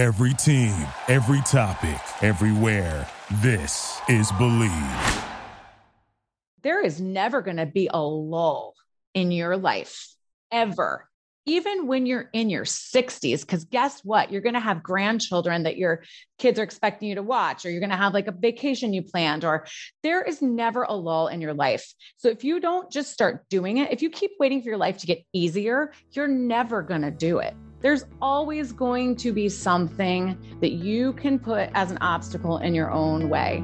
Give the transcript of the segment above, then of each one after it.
Every team, every topic, everywhere. This is Bleav. There is never going to be a lull in your life, ever. Even when you're in your 60s, because guess what? You're going to have grandchildren that your kids are expecting you to watch, or you're going to have like a vacation you planned, or there is never a lull in your life. So if you don't just start doing it, if you keep waiting for your life to get easier, you're never going to do it there's always going to be something that you can put as an obstacle in your own way.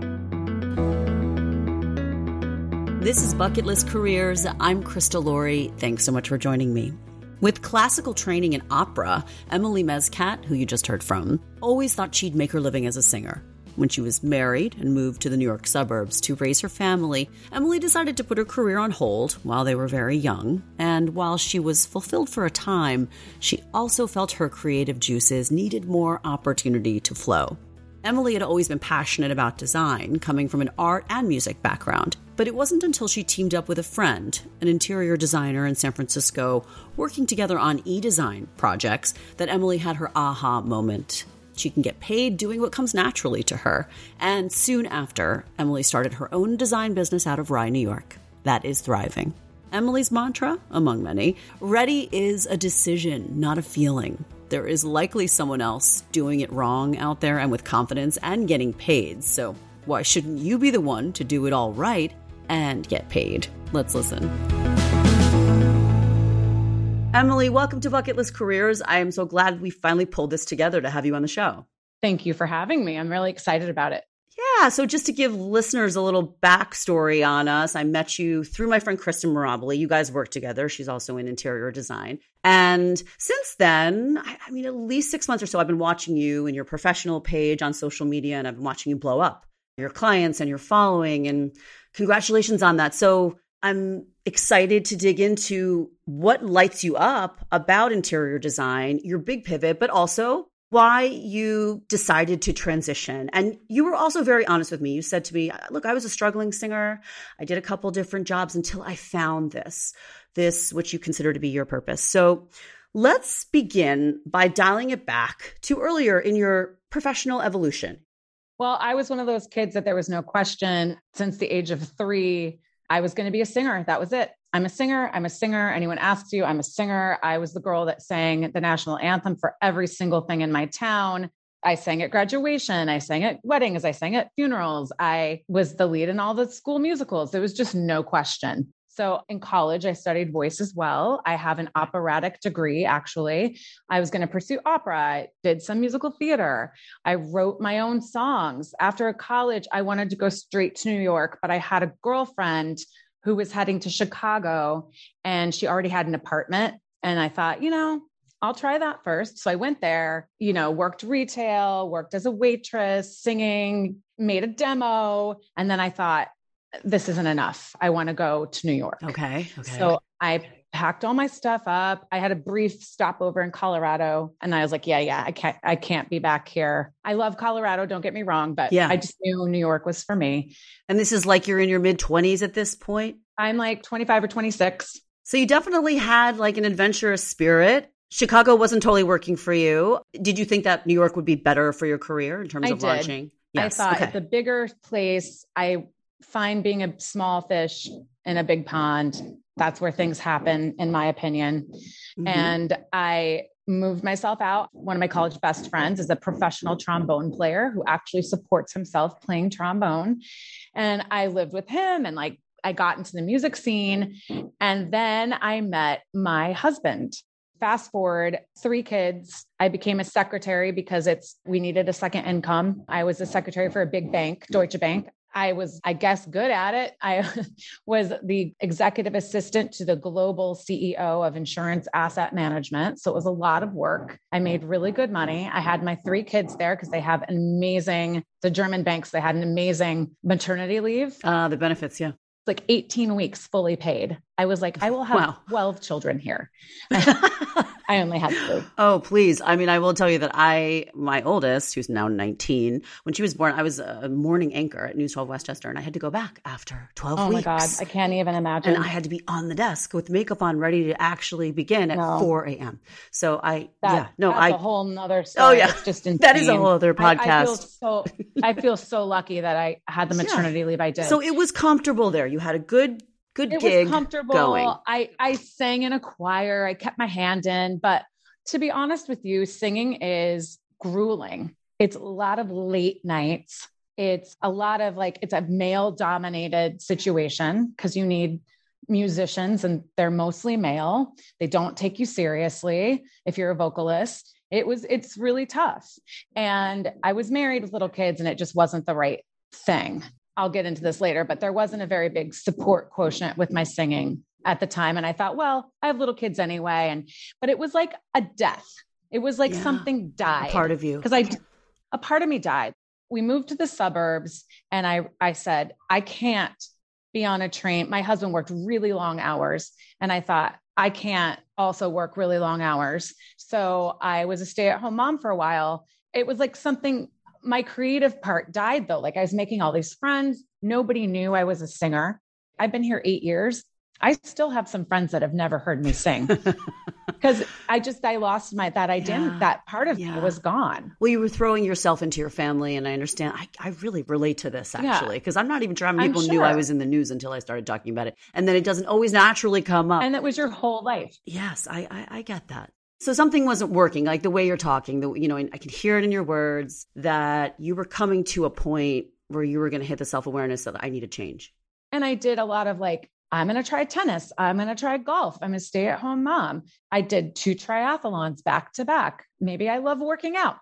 This is Bucket List Careers. I'm Krista Laurie. Thanks so much for joining me. With classical training in opera, Emily Mezcat, who you just heard from, always thought she'd make her living as a singer. When she was married and moved to the New York suburbs to raise her family, Emily decided to put her career on hold while they were very young. And while she was fulfilled for a time, she also felt her creative juices needed more opportunity to flow. Emily had always been passionate about design, coming from an art and music background. But it wasn't until she teamed up with a friend, an interior designer in San Francisco, working together on e design projects, that Emily had her aha moment. She can get paid doing what comes naturally to her. And soon after, Emily started her own design business out of Rye, New York. That is thriving. Emily's mantra, among many, ready is a decision, not a feeling. There is likely someone else doing it wrong out there and with confidence and getting paid. So why shouldn't you be the one to do it all right and get paid? Let's listen. Emily, welcome to Bucket List Careers. I am so glad we finally pulled this together to have you on the show. Thank you for having me. I'm really excited about it. Yeah. So, just to give listeners a little backstory on us, I met you through my friend Kristen Mirabili. You guys work together. She's also in interior design. And since then, I, I mean, at least six months or so, I've been watching you and your professional page on social media, and I've been watching you blow up your clients and your following. And congratulations on that. So, I'm excited to dig into what lights you up about interior design, your big pivot, but also why you decided to transition. And you were also very honest with me. You said to me, look, I was a struggling singer. I did a couple different jobs until I found this, this, which you consider to be your purpose. So let's begin by dialing it back to earlier in your professional evolution. Well, I was one of those kids that there was no question since the age of three I was going to be a singer. That was it. I'm a singer. I'm a singer. Anyone asks you, I'm a singer. I was the girl that sang the national anthem for every single thing in my town. I sang at graduation. I sang at weddings. I sang at funerals. I was the lead in all the school musicals. There was just no question. So in college, I studied voice as well. I have an operatic degree, actually. I was going to pursue opera. I did some musical theater. I wrote my own songs. After college, I wanted to go straight to New York, but I had a girlfriend who was heading to Chicago and she already had an apartment. And I thought, you know, I'll try that first. So I went there, you know, worked retail, worked as a waitress, singing, made a demo. And then I thought, this isn't enough. I want to go to New York. Okay. Okay. So I packed all my stuff up. I had a brief stopover in Colorado and I was like, yeah, yeah, I can't I can't be back here. I love Colorado, don't get me wrong, but yeah. I just knew New York was for me. And this is like you're in your mid 20s at this point? I'm like 25 or 26. So you definitely had like an adventurous spirit. Chicago wasn't totally working for you. Did you think that New York would be better for your career in terms I of did. launching? Yes. I thought okay. the bigger place, I find being a small fish in a big pond. That's where things happen, in my opinion. Mm-hmm. And I moved myself out. One of my college best friends is a professional trombone player who actually supports himself playing trombone. And I lived with him and like I got into the music scene. And then I met my husband. Fast forward three kids. I became a secretary because it's we needed a second income. I was a secretary for a big bank, Deutsche Bank. I was, I guess, good at it. I was the executive assistant to the global CEO of insurance asset management. So it was a lot of work. I made really good money. I had my three kids there because they have amazing, the German banks, they had an amazing maternity leave. Uh, the benefits, yeah. It's like 18 weeks fully paid. I was like, I will have wow. 12 children here. I only had three. Oh, please. I mean, I will tell you that I, my oldest, who's now 19, when she was born, I was a morning anchor at News 12 Westchester, and I had to go back after 12 oh weeks. Oh my God. I can't even imagine. And I had to be on the desk with makeup on, ready to actually begin at No. 4 a.m. So I, That- yeah, no, that's I, a whole nother story. Oh, yeah. It's just insane. That is a whole other I- I, feel podcast. so I feel so lucky that I had the Yeah. maternity leave I did. so it was comfortable there. You had a good, good it gig was comfortable. going. I I sang in a choir. I kept my hand in, but to be honest with you, singing is grueling. It's a lot of late nights. It's a lot of like it's a male dominated situation because you need musicians and they're mostly male. They don't take you seriously if you're a vocalist. It was it's really tough. And I was married with little kids and it just wasn't the right thing. I'll get into this later, but there wasn't a very big support quotient with my singing at the time. And I thought, well, I have little kids anyway. And, but it was like a death. It was like Yeah. something A died. part of you. Because I, a part of me died. We moved to the suburbs and I, I said, I can't be on a train. My husband worked really long hours. And I thought, I can't also work really long hours. So I was a stay at home mom for a while. It was like something, my creative part died though. Like I was making all these friends. Nobody knew I was a singer. I've been here eight years. I still have some friends that have never heard me sing because I just, I lost my, that I didn't, Yeah. that part of Yeah. me was gone. Well, you were throwing yourself into your family, and I understand. I, I really relate to this actually, because I'm not even sure how many I'm people knew I was in the news until I started talking about it, and then it doesn't always naturally come up. And it was your whole life. yes, I, I I get that. So something wasn't working, like the way you're talking. The you know, and I can hear it in your words that you were coming to a point where you were going to hit the self awareness that I need to change. And I did a lot of like, I'm going to try tennis. I'm going to try golf. I'm a stay at home mom. I did two triathlons back to back. Maybe I love working out.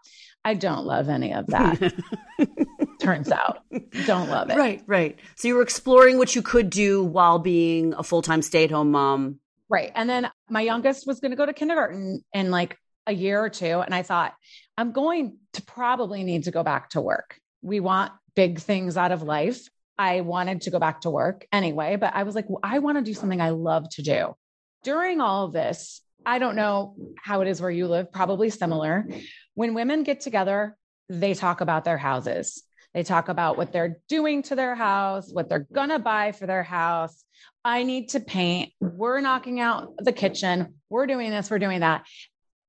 I don't love any of that. Turns out, don't love it. Right, right. So you were exploring what you could do while being a full time stay at home mom. Right. And then my youngest was going to go to kindergarten in like a year or two. And I thought, I'm going to probably need to go back to work. We want big things out of life. I wanted to go back to work anyway, but I was like, well, I want to do something I love to do. During all of this, I don't know how it is where you live, probably similar. When women get together, they talk about their houses. They talk about what they're doing to their house, what they're going to buy for their house. I need to paint. We're knocking out the kitchen. We're doing this, we're doing that.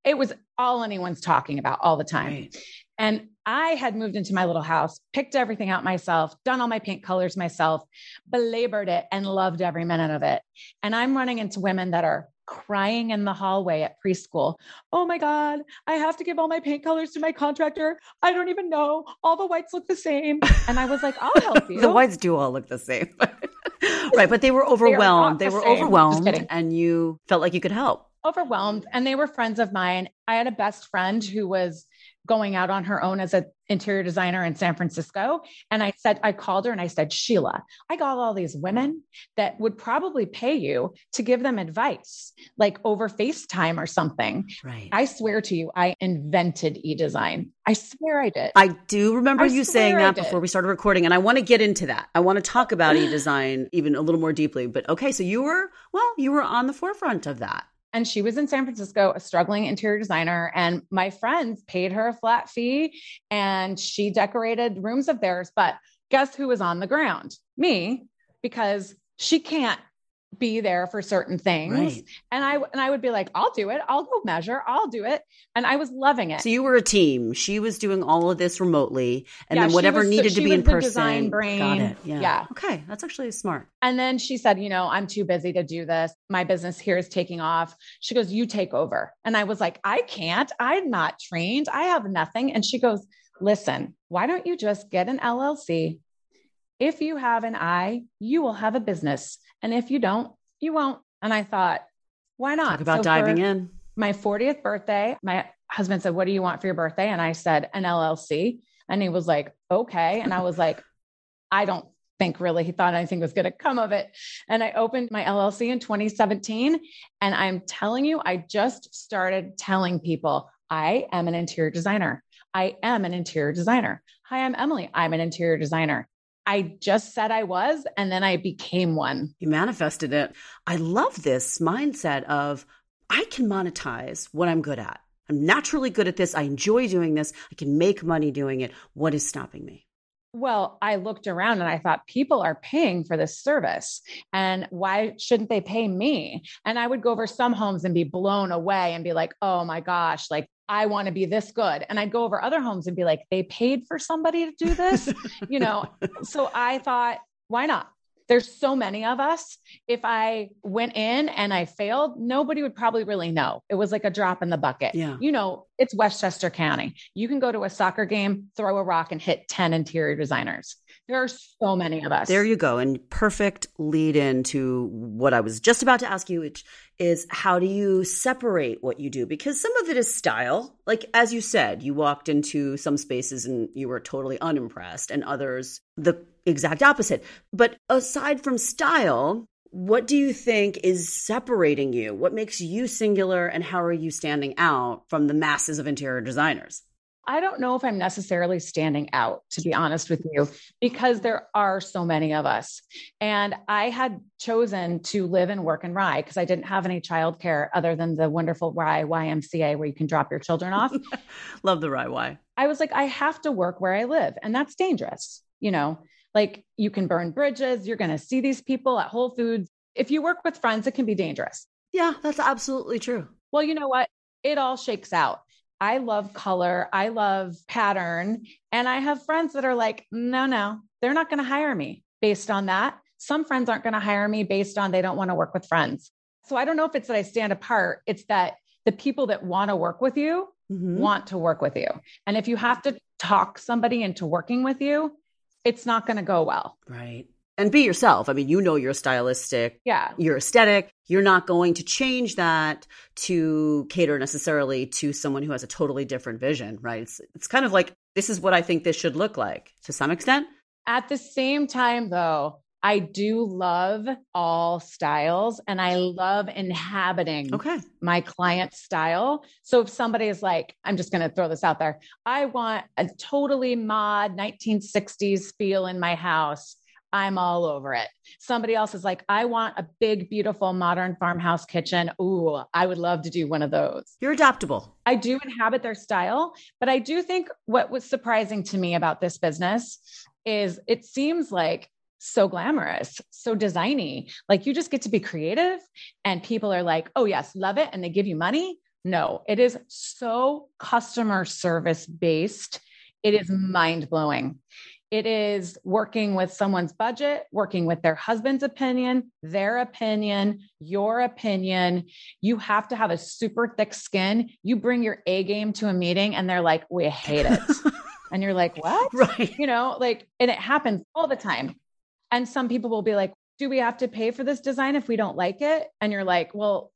It was all anyone's talking about all the time. Right. And I had moved into my little house, picked everything out myself, done all my paint colors myself, belabored it, and loved every minute of it. And I'm running into women that are crying in the hallway at preschool. Oh my God, I have to give all my paint colors to my contractor. I don't even know. All the whites look the same. And I was like, I'll help you. the whites do all look the same. right, but they were overwhelmed. They, the were same. Overwhelmed and you felt like you could help. overwhelmed and they were friends of mine. I had a best friend who was going out on her own as an interior designer in San Francisco. And I said, I called her and I said, Sheila, I got all these women that would probably pay you to give them advice, like over FaceTime or something. Right. I swear to you, I invented e design. I swear I did. I do remember I you saying that before we started recording, and I want to get into that. I want to talk about e-design even a little more deeply. But okay, so you were well, you were on the forefront of that. And she was in San Francisco, a struggling interior designer. And my friends paid her a flat fee and she decorated rooms of theirs. But guess who was on the ground? Me, because she can't be there for certain things. Right. And I and I would be like, I'll do it. I'll go measure. I'll do it. And I was loving it. So you were a team. She was doing all of this remotely, and Yeah, then whatever was- needed to be in person. design brain. Got it. Yeah. Yeah. Okay, that's actually smart. And then she said, You know, I'm too busy to do this. My business here is taking off. She goes, You take over. And I was like, I can't. I'm not trained. I have nothing. And she goes, Listen, why don't you just get an LLC? If you have an eye, you will have a business. And if you don't, you won't. And I thought, Why not? Talk about So diving in. My 40th birthday, my husband said, What do you want for your birthday? And I said, An LLC. And he was like, Okay. And I was like, I don't think really he thought anything was going to come of it. And I opened my LLC in 2017. And I'm telling you, I just started telling people I am an interior designer. I am an interior designer. Hi, I'm Emily. I'm an interior designer. I just said I was, and then I became one. You manifested it. I love this mindset of I can monetize what I'm good at. I'm naturally good at this. I enjoy doing this. I can make money doing it. What is stopping me? Well, I looked around and I thought people are paying for this service. And why shouldn't they pay me? And I would go over some homes and be blown away and be like, oh my gosh, like I want to be this good. And I'd go over other homes and be like, they paid for somebody to do this, you know? So I thought, why not? There's so many of us. If I went in and I failed, nobody would probably really know. It was like a drop in the bucket. Yeah. You know, it's Westchester County. You can go to a soccer game, throw a rock, and hit 10 interior designers. There are so many of us. There you go. And perfect lead in to what I was just about to ask you, which is how do you separate what you do? Because some of it is style. Like, as you said, you walked into some spaces and you were totally unimpressed, and others, the exact opposite. But aside from style, what do you think is separating you? What makes you singular, and how are you standing out from the masses of interior designers? I don't know if I'm necessarily standing out, to be honest with you, because there are so many of us. And I had chosen to live and work in Rye because I didn't have any childcare other than the wonderful Rye YMCA where you can drop your children off. Love the Rye Y. I was like, I have to work where I live, and that's dangerous. You know, like you can burn bridges, you're going to see these people at Whole Foods. If you work with friends, it can be dangerous. Yeah, that's absolutely true. Well, you know what? It all shakes out. I love color. I love pattern. And I have friends that are like, no, no, they're not going to hire me based on that. Some friends aren't going to hire me based on they don't want to work with friends. So I don't know if it's that I stand apart. It's that the people that want to work with you Mhm. want to work with you. And if you have to talk somebody into working with you, it's not going to go well. Right. And be yourself. I mean, you know you're stylistic, Yeah. you're aesthetic. You're not going to change that to cater necessarily to someone who has a totally different vision, right? It's it's kind of like this is what I think this should look like to some extent. At the same time, though, I do love all styles and I love inhabiting Okay. my client style. So if somebody is like, I'm just going to throw this out there, I want a totally mod 1960s feel in my house. I'm all over it. Somebody else is like, I want a big, beautiful modern farmhouse kitchen. Ooh, I would love to do one of those. You're adaptable. I do inhabit their style, but I do think what was surprising to me about this business is it seems like so glamorous, so designy. Like you just get to be creative and people are like, "Oh yes, love it," and they give you money. No, it is so customer service based. It is mind-blowing. It is working with someone's budget, working with their husband's opinion, their opinion, your opinion. You have to have a super thick skin. You bring your A game to a meeting and they're like, we hate it. and you're like, what? Right. You know, like, and it happens all the time. And some people will be like, do we have to pay for this design if we don't like it? And you're like, well,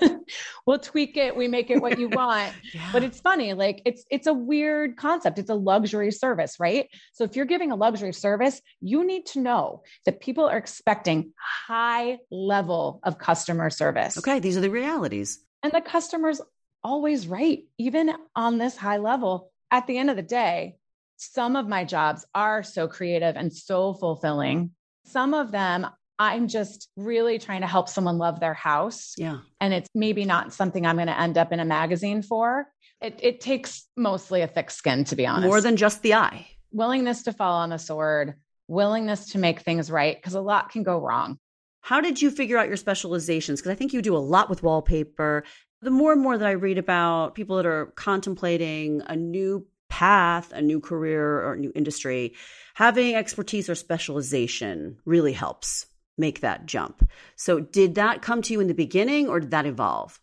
we'll tweak it. We make it what you want Yeah. but it's funny like it's it's a weird concept it's a luxury service right so if you're giving a luxury service you need to know that people are expecting high level of customer service okay, these are the realities. and the customer's always right even on this high level at the end of the day some of my jobs are so creative and so fulfilling some of them i'm just really trying to help someone love their house Yeah. and it's maybe not something I'm going to end up in a magazine for. It, it takes mostly a thick skin, to be honest. More than just the eye. willingness to fall on the sword, willingness to make things right, because a lot can go wrong. How did you figure out your specializations? Because I think you do a lot with wallpaper. The more and more that I read about people that are contemplating a new path, a new career, or a new industry, having expertise or specialization really helps make that jump. So, did that come to you in the beginning or did that evolve?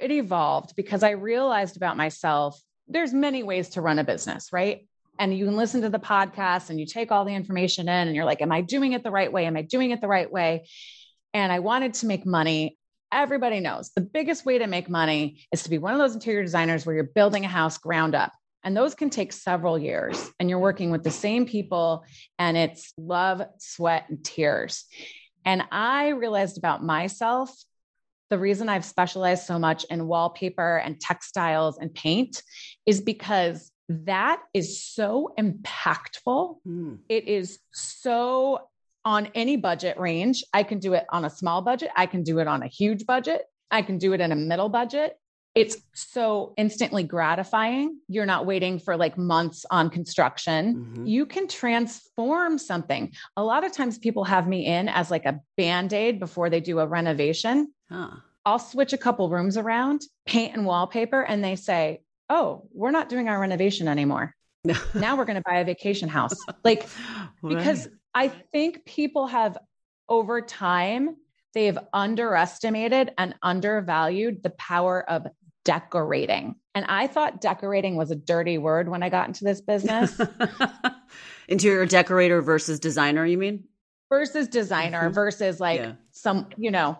It evolved because I realized about myself there's many ways to run a business, right? And you can listen to the podcast and you take all the information in and you're like, am I doing it the right way? Am I doing it the right way? And I wanted to make money. Everybody knows the biggest way to make money is to be one of those interior designers where you're building a house ground up. And those can take several years. And you're working with the same people, and it's love, sweat, and tears. And I realized about myself the reason I've specialized so much in wallpaper and textiles and paint is because that is so impactful. Hmm. It is so on any budget range. I can do it on a small budget, I can do it on a huge budget. I can do it in a middle budget. It's so instantly gratifying. You're not waiting for like months on construction. Mhm. You can transform something. A lot of times people have me in as like a band aid before they do a renovation. Huh. I'll switch a couple rooms around, paint and wallpaper, and they say, Oh, we're not doing our renovation anymore. Now we're going to buy a vacation house. Like, because I think people have over time, they've underestimated and undervalued the power of decorating. And I thought decorating was a dirty word when I got into this business interior decorator versus designer, you mean? versus designer Mhm. versus like Yeah. some, you know,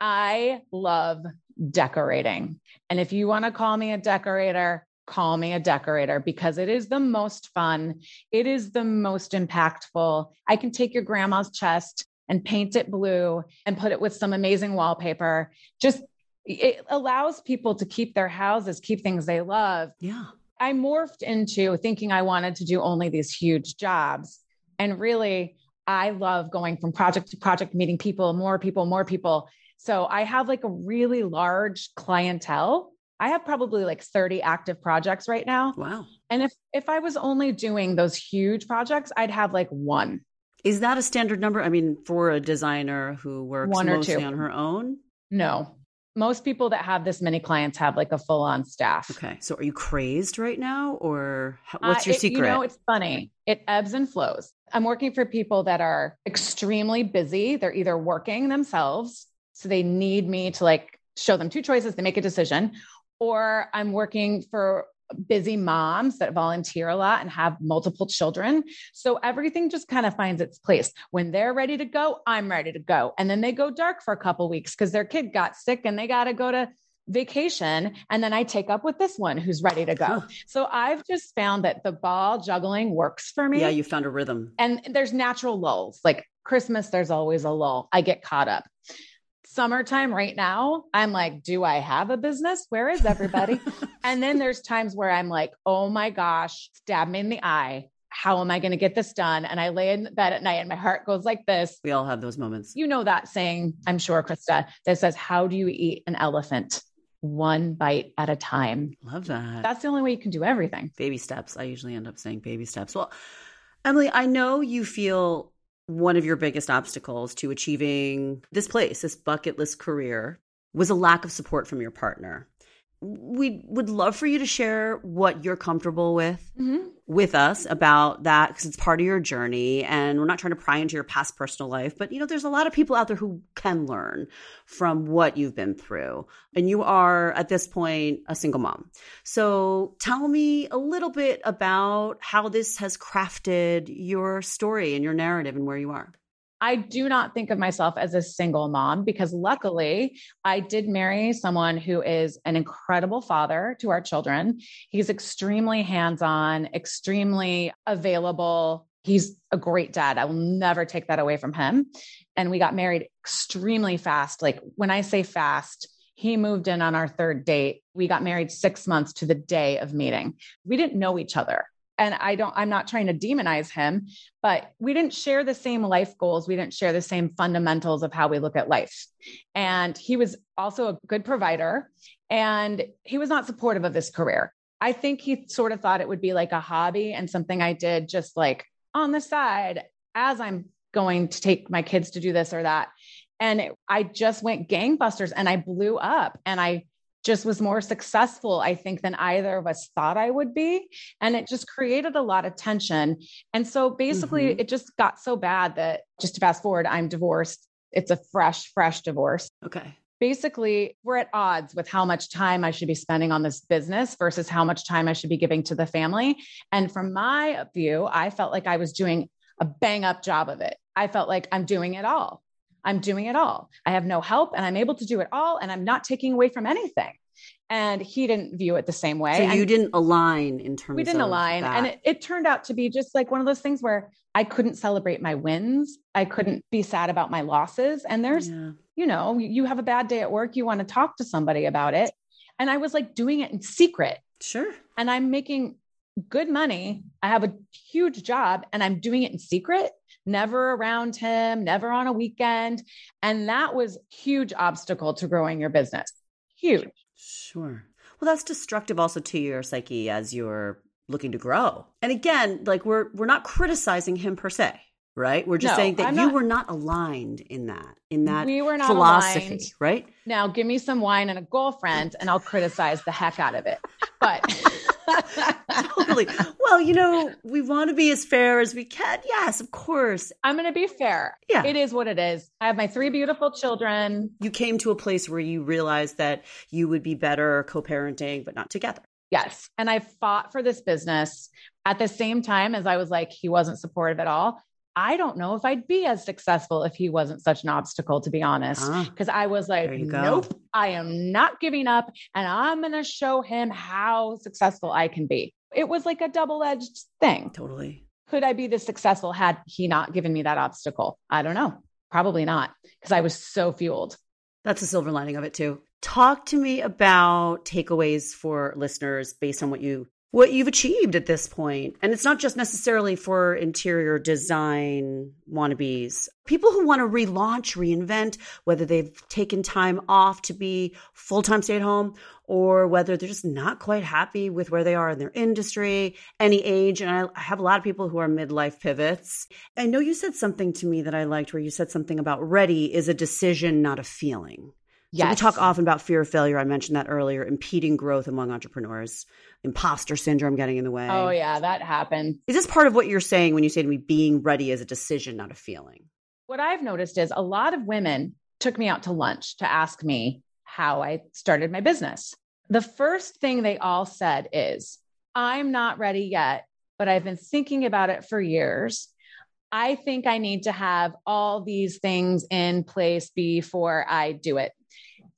I love decorating. And if you want to call me a decorator, call me a decorator because it is the most fun. It is the most impactful. I can take your grandma's chest and paint it blue and put it with some amazing wallpaper. Just it allows people to keep their houses, keep things they love. Yeah. I morphed into thinking I wanted to do only these huge jobs. And really, I love going from project to project, meeting people, more people, more people. So I have like a really large clientele. I have probably like 30 active projects right now. Wow. And if if I was only doing those huge projects, I'd have like one. Is that a standard number? I mean, for a designer who works One or mostly two. on her own? No. Most people that have this many clients have like a full-on staff. Okay. So are you crazed right now or how, what's Uh, your it- secret? You know, it's funny. It ebbs and flows. I'm working for people that are extremely busy. They're either working themselves, so they need me to like show them two choices, they make a decision, or I'm working for busy moms that volunteer a lot and have multiple children. So everything just kind of finds its place. When they're ready to go, I'm ready to go. And then they go dark for a couple weeks because their kid got sick and they got to go to vacation and then I take up with this one who's ready to go. So I've just found that the ball juggling works for me. yeah, you found a rhythm. and there's natural lulls. Like Christmas, there's always a lull. I get caught up. Summertime right now, I'm like, do I have a business? Where is everybody? and then there's times where I'm like, oh my gosh, stab me in the eye. How am I going to get this done? And I lay in bed at night and my heart goes like this. We all have those moments. You know that saying, I'm sure, Krista, that says, How do you eat an elephant? One bite at a time. Love that. That's the only way you can do everything. baby steps. I usually end up saying baby steps. Well, Emily, I know you feel one of your biggest obstacles to achieving this place, this bucket list career, was a lack of support from your partner. We would love for you to share what you're comfortable with mm-hmm. with us about that because it's part of your journey and we're not trying to pry into your past personal life but you know there's a lot of people out there who can learn from what you've been through and you are at this point a single mom. So tell me a little bit about how this has crafted your story and your narrative and where you are I do not think of myself as a single mom because luckily I did marry someone who is an incredible father to our children. He's extremely hands on, extremely available. He's a great dad. I will never take that away from him. And we got married extremely fast. Like when I say fast, he moved in on our third date. We got married six months to the day of meeting. We didn't know each other. And I don't, I'm not trying to demonize him, but we didn't share the same life goals. We didn't share the same fundamentals of how we look at life. And he was also a good provider and he was not supportive of this career. I think he sort of thought it would be like a hobby and something I did just like on the side as I'm going to take my kids to do this or that. And it, I just went gangbusters and I blew up and I just was more successful, I think, than either of us thought I would be. And it just created a lot of tension. And so basically, Mhm. it just got so bad that just to fast forward, I'm divorced. It's a fresh, fresh divorce. okay Basically, we're at odds with how much time I should be spending on this business versus how much time I should be giving to the family. And from my view, I felt like I was doing a bang up job of it. I felt like I'm doing it all. I'm doing it all. I have no help and I'm able to do it all and I'm not taking away from anything. And he didn't view it the same way. so And you didn't align in terms of we didn't align. that. And it, it turned out to be just like one of those things where I couldn't celebrate my wins. I couldn't be sad about my losses. And there's, yeah. you know, you have a bad day at work, you want to talk to somebody about it. And I was like doing it in secret sure and I'm making good money. I have a huge job and I'm doing it in secret, never around him, never on a weekend. And that was huge obstacle to growing your business. Huge. Sure. Well, that's destructive also to your psyche as you're looking to grow. And again, like we're we're not criticizing him per se, right? We're just no, saying that I'm you not, were not aligned in that in that we were not philosophy, aligned. right? Now, give me some wine and a girlfriend, and I'll criticize the heck out of it. But totally. Well, you know, we want to be as fair as we can. Yes, of course. I'm going to be fair. Yeah. It is what it is. I have my three beautiful children. You came to a place where you realized that you would be better co parenting, but not together. Yes. And I fought for this business at the same time as I was like, he wasn't supportive at all. I don't know if I'd be as successful if he wasn't such an obstacle, to be honest. Because ah, I was like, nope, I am not giving up. And I'm going to show him how successful I can be. It was like a double edged thing. Totally. Could I be this successful had he not given me that obstacle? I don't know. Probably not, because I was so fueled. That's a silver lining of it, too. Talk to me about takeaways for listeners based on what you what you've achieved at this point. And it's not just necessarily for interior design wannabes. People who want to relaunch, reinvent, whether they've taken time off to be full time stay at home or whether they're just not quite happy with where they are in their industry, any age. And I have a lot of people who are midlife pivots. I know you said something to me that I liked where you said something about ready is a decision, not a feeling. Yes. We talk often about fear of failure. I mentioned that earlier, impeding growth among entrepreneurs, imposter syndrome getting in the way. Oh, yeah, that happened. Is this part of what you're saying when you say to me, being ready is a decision, not a feeling? What I've noticed is a lot of women took me out to lunch to ask me how I started my business. The first thing they all said is, I'm not ready yet, but I've been thinking about it for years. I think I need to have all these things in place before I do it.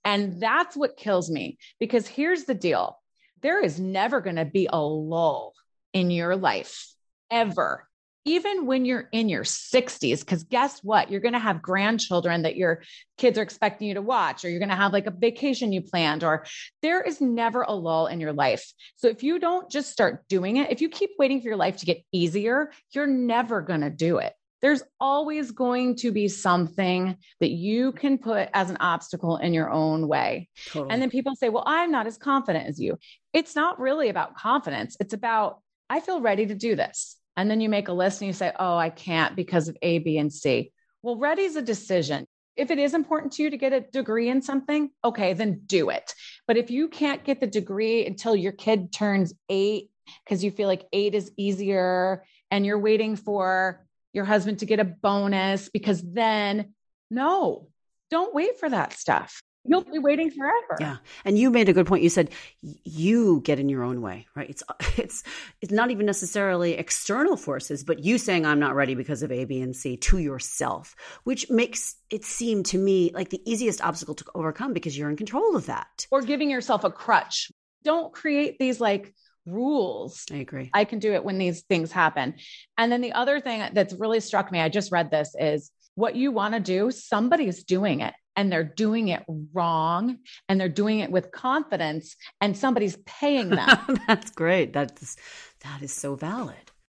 And that's what kills me because here's the deal there is never going to be a lull in your life ever. Even when you're in your 60s, because guess what? You're going to have grandchildren that your kids are expecting you to watch, or you're going to have like a vacation you planned, or there is never a lull in your life. So if you don't just start doing it, if you keep waiting for your life to get easier, you're never going to do it there's always going to be something that you can put as an obstacle in your own way. Totally. And then people say, Well, I'm not as confident as you. It's not really about confidence. It's about, I feel ready to do this. And then you make a list and you say, Oh, I can't because of A, B, and C. Well, ready is a decision. If it is important to you to get a degree in something, okay, then do it. But if you can't get the degree until your kid turns eight, because you feel like eight is easier and you're waiting for your husband to get a bonus because then no, don't wait for that stuff. You'll be waiting forever. Yeah. And you made a good point. You said you get in your own way, right? It's it's it's not even necessarily external forces, but you saying I'm not ready because of A, B, and C to yourself, which makes it seem to me like the easiest obstacle to overcome because you're in control of that. Or giving yourself a crutch. Don't create these like rules. I agree. I can do it when these things happen. And then the other thing that's really struck me, I just read this is what you want to do, somebody's doing it and they're doing it wrong and they're doing it with confidence and somebody's paying them. that's great. That's that is so valid.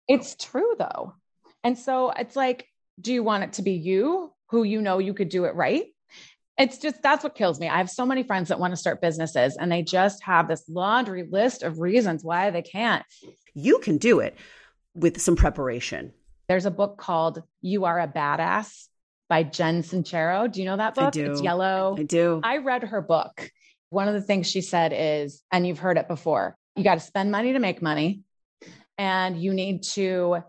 It's true though. And so it's like do you want it to be you who you know you could do it right? It's just that's what kills me. I have so many friends that want to start businesses and they just have this laundry list of reasons why they can't. You can do it with some preparation. There's a book called You Are a Badass by Jen Sincero. Do you know that book? I do. It's yellow. I do. I read her book. One of the things she said is, and you've heard it before, you got to spend money to make money and you need to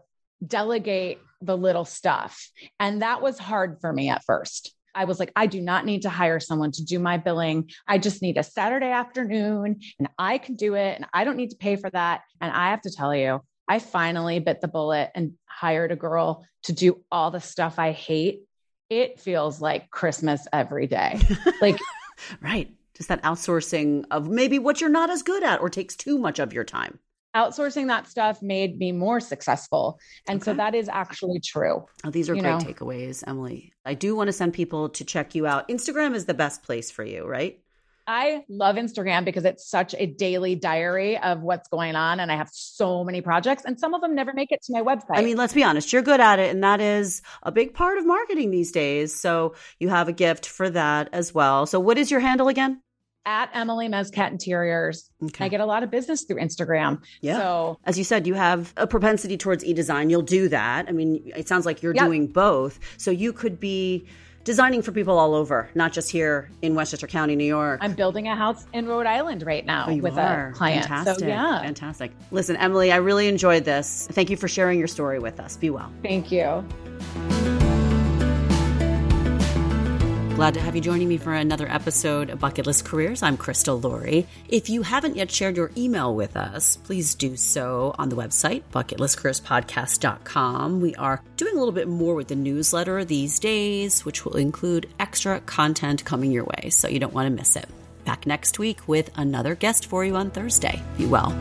delegate the little stuff. And that was hard for me at first I was like, I do not need to hire someone to do my billing. I just need a Saturday afternoon and I can do it and I don't need to pay for that. And I have to tell you, I finally bit the bullet and hired a girl to do all the stuff I hate. It feels like Christmas every day. Like, right. Just that outsourcing of maybe what you're not as good at or takes too much of your time outsourcing that stuff made me more successful. And okay. so that is actually true. Oh, these are great know? takeaways, Emily. I do want to send people to check you out. Instagram is the best place for you, right? I love Instagram because it's such a daily diary of what's going on. And I have so many projects, and some of them never make it to my website. I mean, let's be honest, you're good at it. And that is a big part of marketing these days. So you have a gift for that as well. So, what is your handle again? At Emily Mezcat Interiors. Okay. I get a lot of business through Instagram. Yeah. So As you said, you have a propensity towards e design. You'll do that. I mean, it sounds like you're Yep. doing both. So you could be designing for people all over, not just here in Westchester County, New York. I'm building a house in Rhode Island right now Oh, with are. a client. Fantastic. So yeah. Fantastic. Listen, Emily, I really enjoyed this. Thank you for sharing your story with us. Be well. Thank you. Glad to have you joining me for another episode of Bucket List Careers. I'm Krista Laurie. If you haven't yet shared your email with us, please do so on the website, bucketlistcareerspodcast.com. We are doing a little bit more with the newsletter these days, which will include extra content coming your way, so you don't want to miss it. Back next week with another guest for you on Thursday. Be well.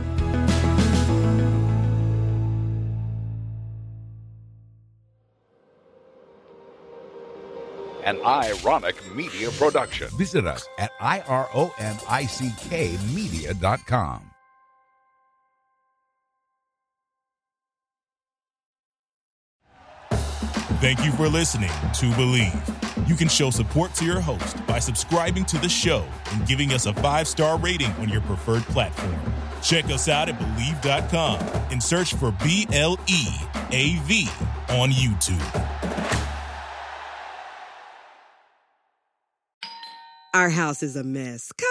An ironic media production. Visit us at ironickmedia.com. Thank you for listening to Bleav. You can show support to your host by subscribing to the show and giving us a five star rating on your preferred platform. Check us out at Bleav.com and search for B L E A V on YouTube. Our house is a mess. Come